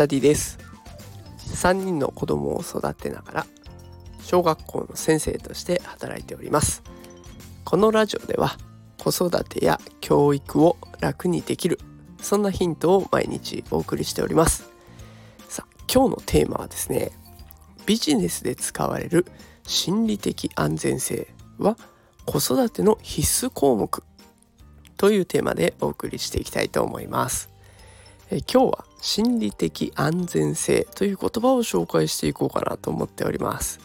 ダディです。3人の子供を育てながら小学校の先生として働いております。このラジオでは子育てや教育を楽にできるそんなヒントを毎日お送りしております。さあ今日のテーマはですねビジネスで使われる心理的安全性は子育ての必須項目というテーマでお送りしていきたいと思います。え今日は心理的安全性という言葉を紹介していこうかなと思っております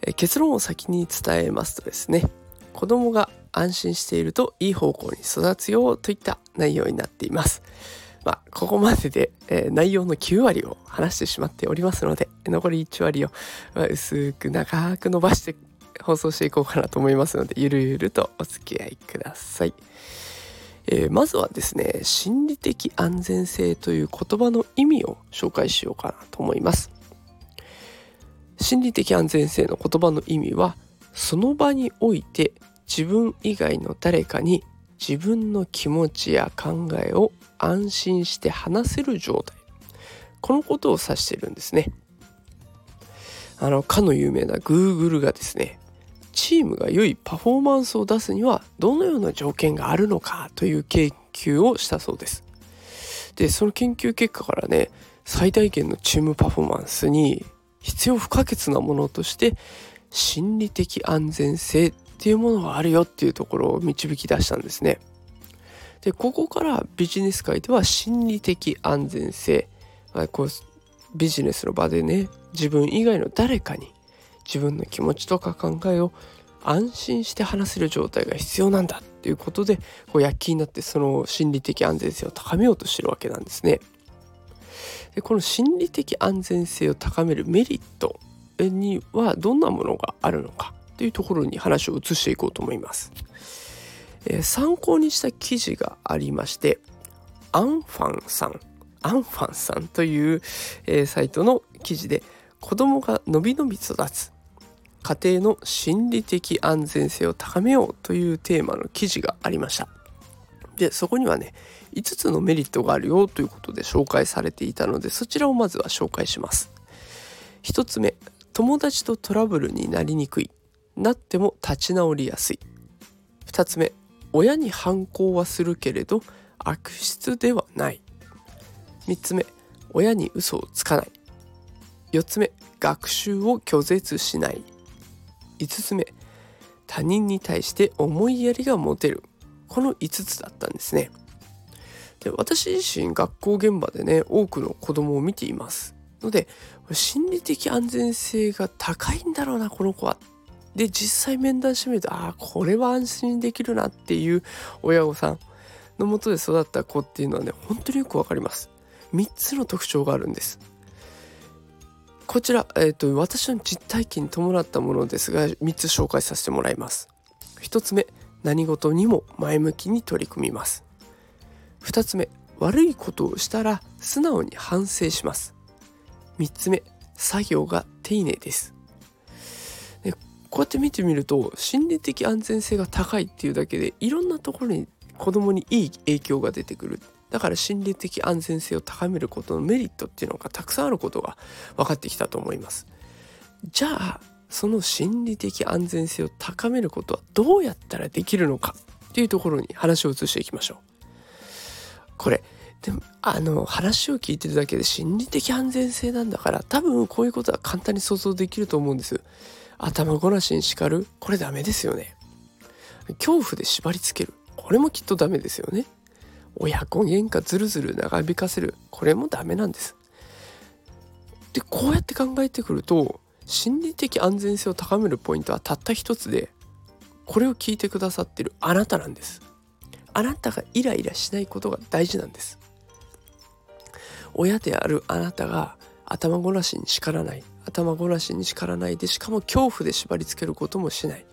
え結論を先に伝えますとですね子供が安心しているといい方向に育つよといった内容になっていますまあ、ここまでで、えー、内容の9割を話してしまっておりますので残り1割を、まあ、薄く長く伸ばして放送していこうかなと思いますのでゆるゆるとお付き合いください。えー、まずはですね心理的安全性という言葉の意味を紹介しようかなと思います。心理的安全性の言葉の意味はその場において自分以外の誰かに自分の気持ちや考えを安心して話せる状態。このことを指してるんですね。あのかの有名な Google がですねチームが良いパフォーマンスを出すにはどのような条件があるのかという研究をしたそうです。でその研究結果からね最大限のチームパフォーマンスに必要不可欠なものとして心理的安全性っていうものがあるよっていうところを導き出したんですね。でここからビジネス界では心理的安全性あこうビジネスの場でね自分以外の誰かに自分の気持ちとか考えを安心して話せる状態が必要なんだっていうことでこう躍起になってその心理的安全性を高めようとしてるわけなんですね。でこの心理的安全性を高めるメリットにはどんなものがあるのかというところに話を移していこうと思います。えー、参考にした記事がありましてアンファンさんアンファンさんという、えー、サイトの記事で子供がのびのび育つ。家庭の心理的安全性を高めようというテーマの記事がありました。でそこにはね5つのメリットがあるよということで紹介されていたのでそちらをまずは紹介します。1つ目友達とトラブルになりにくい。なっても立ち直りやすい。2つ目親に反抗はするけれど悪質ではない。3つ目親に嘘をつかない。4つ目学習を拒絶しない。5つ目他人に対して思いやりが持てる。この5つだったんですね。で私自身学校現場でね多くの子供を見ています。ので心理的安全性が高いんだろうなこの子は。で実際面談してみるとああこれは安心できるなっていう親御さんのもとで育った子っていうのはね本当によくわかります。3つの特徴があるんです。こちら、えーと、私の実体験に伴ったものですが3つ紹介させてもらいます。1つ目何事にも前向きに取り組みます。2つ目悪いことをしたら素直に反省します。3つ目作業が丁寧です。でこうやって見てみると心理的安全性が高いっていうだけでいろんなところに子供にいい影響が出てくる。だから心理的安全性を高めることのメリットっていうのがたくさんあることが分かってきたと思います。じゃあその心理的安全性を高めることはどうやったらできるのかっていうところに話を移していきましょう。これでもあの話を聞いてるだけで心理的安全性なんだから多分こういうことは簡単に想像できると思うんです。頭ごなしに叱るこれダメですよね。恐怖で縛り付けるこれもきっとダメですよね。親子喧嘩ずるずる長引かせるこれもダメなんです。でこうやって考えてくると心理的安全性を高めるポイントはたった一つでこれを聞いてくださってるあなたなんです。あなたがイライラしないことが大事なんです。親であるあなたが頭ごなしに叱らない頭ごなしに叱らないでしかも恐怖で縛り付けることもしない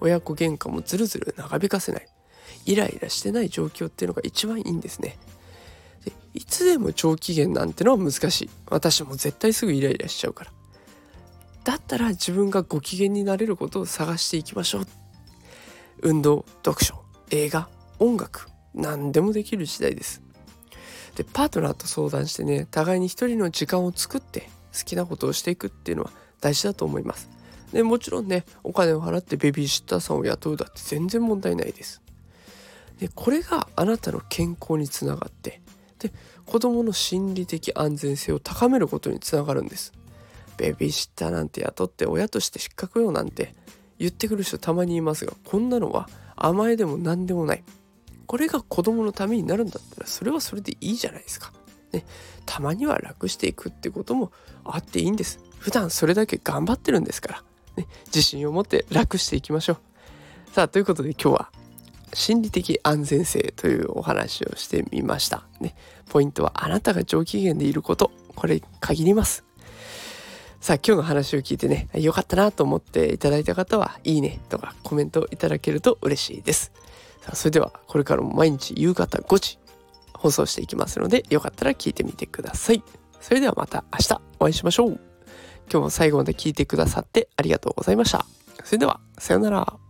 親子喧嘩もずるずる長引かせないイライラしてない状況っていうのが一番いいんですね。でいつでも長期限なんてのは難しい。私も絶対すぐイライラしちゃうから。だったら自分がご機嫌になれることを探していきましょう。運動、読書、映画、音楽、何でもできる時代です。でパートナーと相談してね互いに一人の時間を作って好きなことをしていくっていうのは大事だと思いますでもちろんねお金を払ってベビーシッターさんを雇うだって全然問題ないですでこれがあなたの健康につながってで子供の心理的安全性を高めることにつながるんですベビーシッターなんて雇って親として失格よなんて言ってくる人たまにいますがこんなのは甘えでも何でもないこれが子供のためになるんだったらそれはそれでいいじゃないですか。ね、たまには楽していくってこともあっていいんです。普段それだけ頑張ってるんですから、ね、自信を持って楽していきましょう。さあということで今日は心理的安全性というお話をしてみました。ね、ポイントはあなたが上機嫌でいること。これ限ります。さあ今日の話を聞いてね、良かったなと思っていただいた方は、いいねとかコメントいただけると嬉しいです。さあそれではこれからも毎日夕方5時放送していきますのでよかったら聞いてみてください。それではまた明日お会いしましょう。今日も最後まで聞いてくださってありがとうございました。それではさようなら。